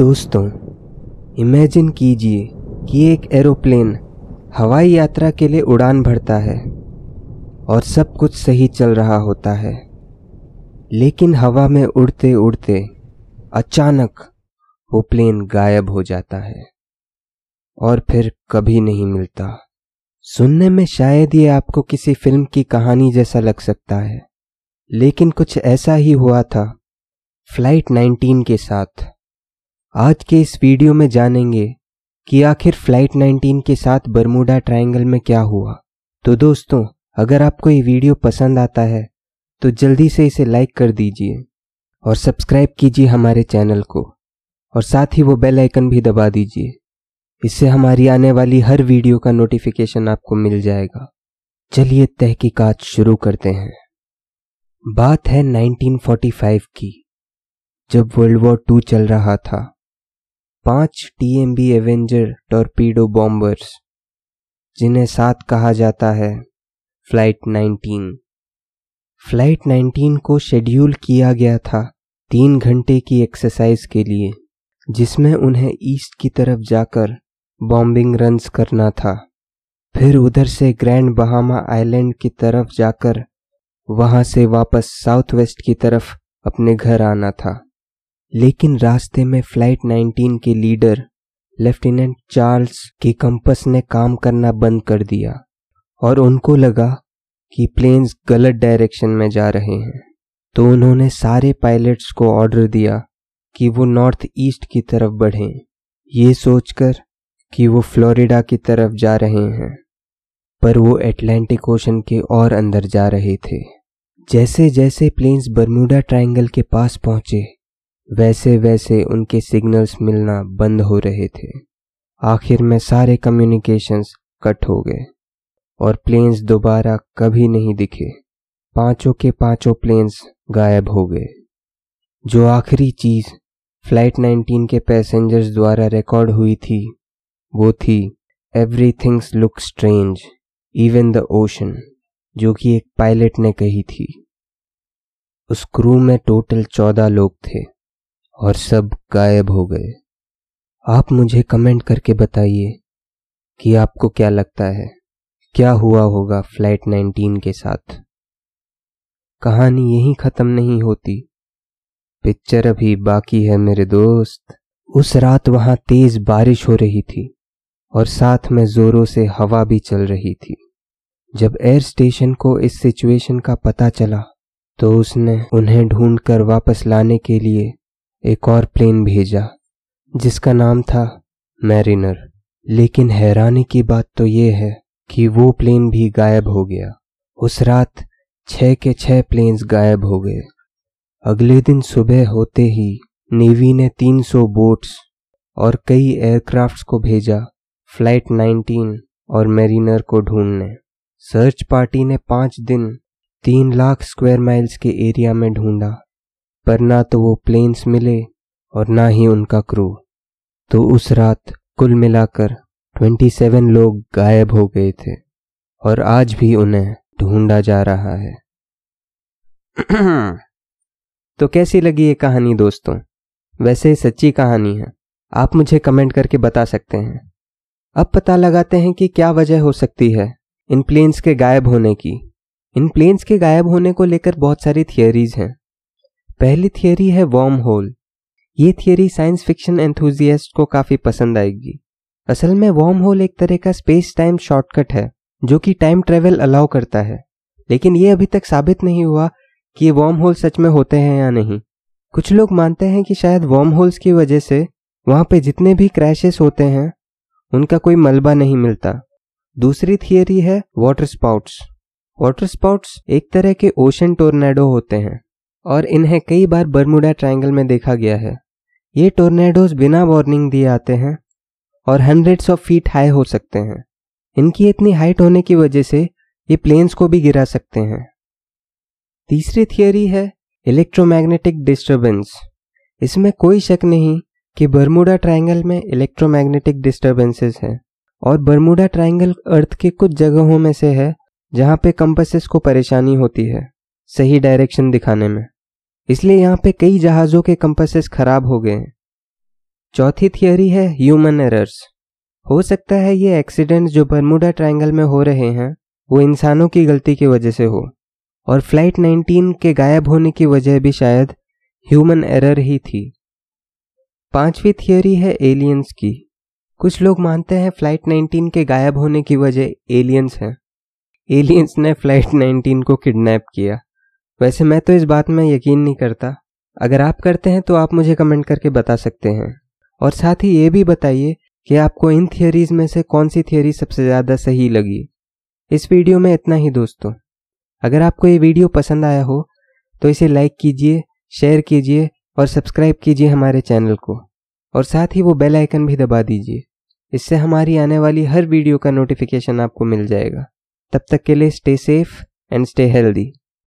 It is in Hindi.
दोस्तों इमेजिन कीजिए कि एक एरोप्लेन हवाई यात्रा के लिए उड़ान भरता है और सब कुछ सही चल रहा होता है। लेकिन हवा में उड़ते उड़ते अचानक वो प्लेन गायब हो जाता है और फिर कभी नहीं मिलता। सुनने में शायद ये आपको किसी फ़िल्म की कहानी जैसा लग सकता है, लेकिन कुछ ऐसा ही हुआ था फ़्लाइट 19 के साथ। आज के इस वीडियो में जानेंगे कि आखिर फ़्लाइट 19 के साथ बरमूडा ट्रायंगल में क्या हुआ। तो दोस्तों, अगर आपको ये वीडियो पसंद आता है तो जल्दी से इसे लाइक कर दीजिए और सब्सक्राइब कीजिए हमारे चैनल को और साथ ही वो बेल आइकन भी दबा दीजिए। इससे हमारी आने वाली हर वीडियो का नोटिफिकेशन आपको मिल जाएगा। चलिए तहकीकात शुरू करते हैं। बात है 1945 की, जब वर्ल्ड वॉर टू चल रहा था। पाँच टीएमबी एवेंजर टॉर्पीडो बॉम्बर्स जिन्हें साथ कहा जाता है फ़्लाइट 19 फ़्लाइट 19 को शेड्यूल किया गया था तीन घंटे की एक्सरसाइज के लिए, जिसमें उन्हें ईस्ट की तरफ़ जाकर बॉम्बिंग रन्स करना था। फिर उधर से ग्रैंड बहामा आइलैंड की तरफ़ जाकर वहाँ से वापस साउथ वेस्ट की तरफ़ अपने घर आना था। लेकिन रास्ते में फ़्लाइट 19 के लीडर, लेफ्टिनेंट चार्ल्स के कंपस ने काम करना बंद कर दिया और उनको लगा कि प्लेन्स गलत डायरेक्शन में जा रहे हैं। तो उन्होंने सारे पायलट्स को ऑर्डर दिया कि वो नॉर्थ ईस्ट की तरफ़ बढ़ें। ये सोचकर कि वो फ्लोरिडा की तरफ़ जा रहे हैं, पर वो एटलांटिक ओशन के और अंदर जा रहे थे। जैसे जैसे प्लेन्स बर्मुडा ट्रायंगल के पास पहुँचे वैसे वैसे उनके सिग्नल्स मिलना बंद हो रहे थे। आखिर में सारे कम्युनिकेशंस कट हो गए और प्लेन्स दोबारा कभी नहीं दिखे। पाँचों के पाँचों प्लेन्स गायब हो गए। जो आखिरी चीज़ फ़्लाइट 19 के पैसेंजर्स द्वारा रिकॉर्ड हुई थी, वो थी every things look strange even the ocean जो कि एक पायलट ने कही थी। उस क्रू में टोटल चौदह लोग थे। और सब गायब हो गए। आप मुझे कमेंट करके बताइए कि आपको क्या लगता है। क्या हुआ होगा फ़्लाइट 19 के साथ? कहानी यहीं खत्म नहीं होती। पिक्चर अभी बाकी है मेरे दोस्त। उस रात वहाँ तेज बारिश हो रही थी और साथ में जोरों से हवा भी चल रही थी। जब एयर स्टेशन को इस सिचुएशन का पता चला तो उसने उन्हें ढूंढकर वापस लाने के लिए एक और प्लेन भेजा, जिसका नाम था मैरिनर। लेकिन हैरानी की बात तो ये है कि वो प्लेन भी गायब हो गया। उस रात छह के छह प्लेन्स गायब हो गए। अगले दिन सुबह होते ही नेवी ने 300 बोट्स और कई एयरक्राफ्ट्स को भेजा फ़्लाइट 19 और मैरिनर को ढूँढने। सर्च पार्टी ने पाँच दिन तीन लाख स्क्वायर माइल्स के एरिया में ढूंढा। पर ना तो वो प्लेन्स मिले और ना ही उनका क्रू तो उस रात कुल मिलाकर 27 लोग गायब हो गए थे और आज भी उन्हें ढूंढा जा रहा है। तो कैसी लगी ये कहानी दोस्तों? वैसे सच्ची कहानी है। आप मुझे कमेंट करके बता सकते हैं। अब पता लगाते हैं कि क्या वजह हो सकती है इन प्लेन्स के गायब होने की। इन प्लेन्स के गायब होने को लेकर बहुत सारी थियोरीज हैं। पहली थियोरी है वॉर्म होल ये थियोरी साइंस फिक्शन एंथुजियास्ट को काफ़ी पसंद आएगी। असल में वॉर्म होल एक तरह का स्पेस टाइम शॉर्टकट है, जो कि टाइम ट्रेवल अलाउ करता है। लेकिन ये अभी तक साबित नहीं हुआ कि ये वॉर्म होल सच में होते हैं या नहीं। कुछ लोग मानते हैं कि शायद वॉर्म होल्स की वजह से वहाँ पे जितने भी क्रैशेस होते हैं, उनका कोई मलबा नहीं मिलता। दूसरी थियोरी है वाटर स्पाउट्स वाटर स्पाउट्स एक तरह के ओशन टोर्नेडो होते हैं। और इन्हें कई बार बर्मुडा ट्रायंगल में देखा गया है। ये टोर्नेडोज बिना वार्निंग दिए आते हैं और हंड्रेड्स ऑफ़ फीट हाई हो सकते हैं। इनकी इतनी हाइट होने की वजह से ये प्लेन्स को भी गिरा सकते हैं। तीसरी थियोरी है इलेक्ट्रोमैग्नेटिक डिस्टरबेंस इसमें कोई शक नहीं कि बर्मुडा ट्रायंगल में इलेक्ट्रोमैग्नेटिक डिस्टरबेंसेस हैं और बर्मुडा ट्रायंगल अर्थ के कुछ जगहों में से है जहाँ पे कंपसेस को परेशानी होती है। सही डायरेक्शन दिखाने में। इसलिए यहाँ पे कई जहाज़ों के कंपसेस खराब हो गए हैं। चौथी थियोरी है ह्यूमन एरर्स हो सकता है ये एक्सीडेंट जो बर्मुडा ट्रायंगल में हो रहे हैं, वो इंसानों की गलती की वजह से हो। और फ़्लाइट 19 के गायब होने की वजह भी शायद ह्यूमन एरर ही थी। पांचवी थियोरी है एलियंस की। कुछ लोग मानते हैं फ़्लाइट 19 के गायब होने की वजह एलियंस हैं। एलियंस ने फ़्लाइट 19 को किडनैप किया। वैसे मैं तो इस बात में यकीन नहीं करता। अगर आप करते हैं तो आप मुझे कमेंट करके बता सकते हैं। और साथ ही ये भी बताइए कि आपको इन थियोरीज में से कौन सी थियोरी सबसे ज़्यादा सही लगी। इस वीडियो में इतना ही दोस्तों। अगर आपको ये वीडियो पसंद आया हो तो इसे लाइक कीजिए शेयर कीजिए और सब्सक्राइब कीजिए हमारे चैनल को। और साथ ही वो बेल आइकन भी दबा दीजिए। इससे हमारी आने वाली हर वीडियो का नोटिफिकेशन आपको मिल जाएगा। तब तक के लिए stay safe and stay healthy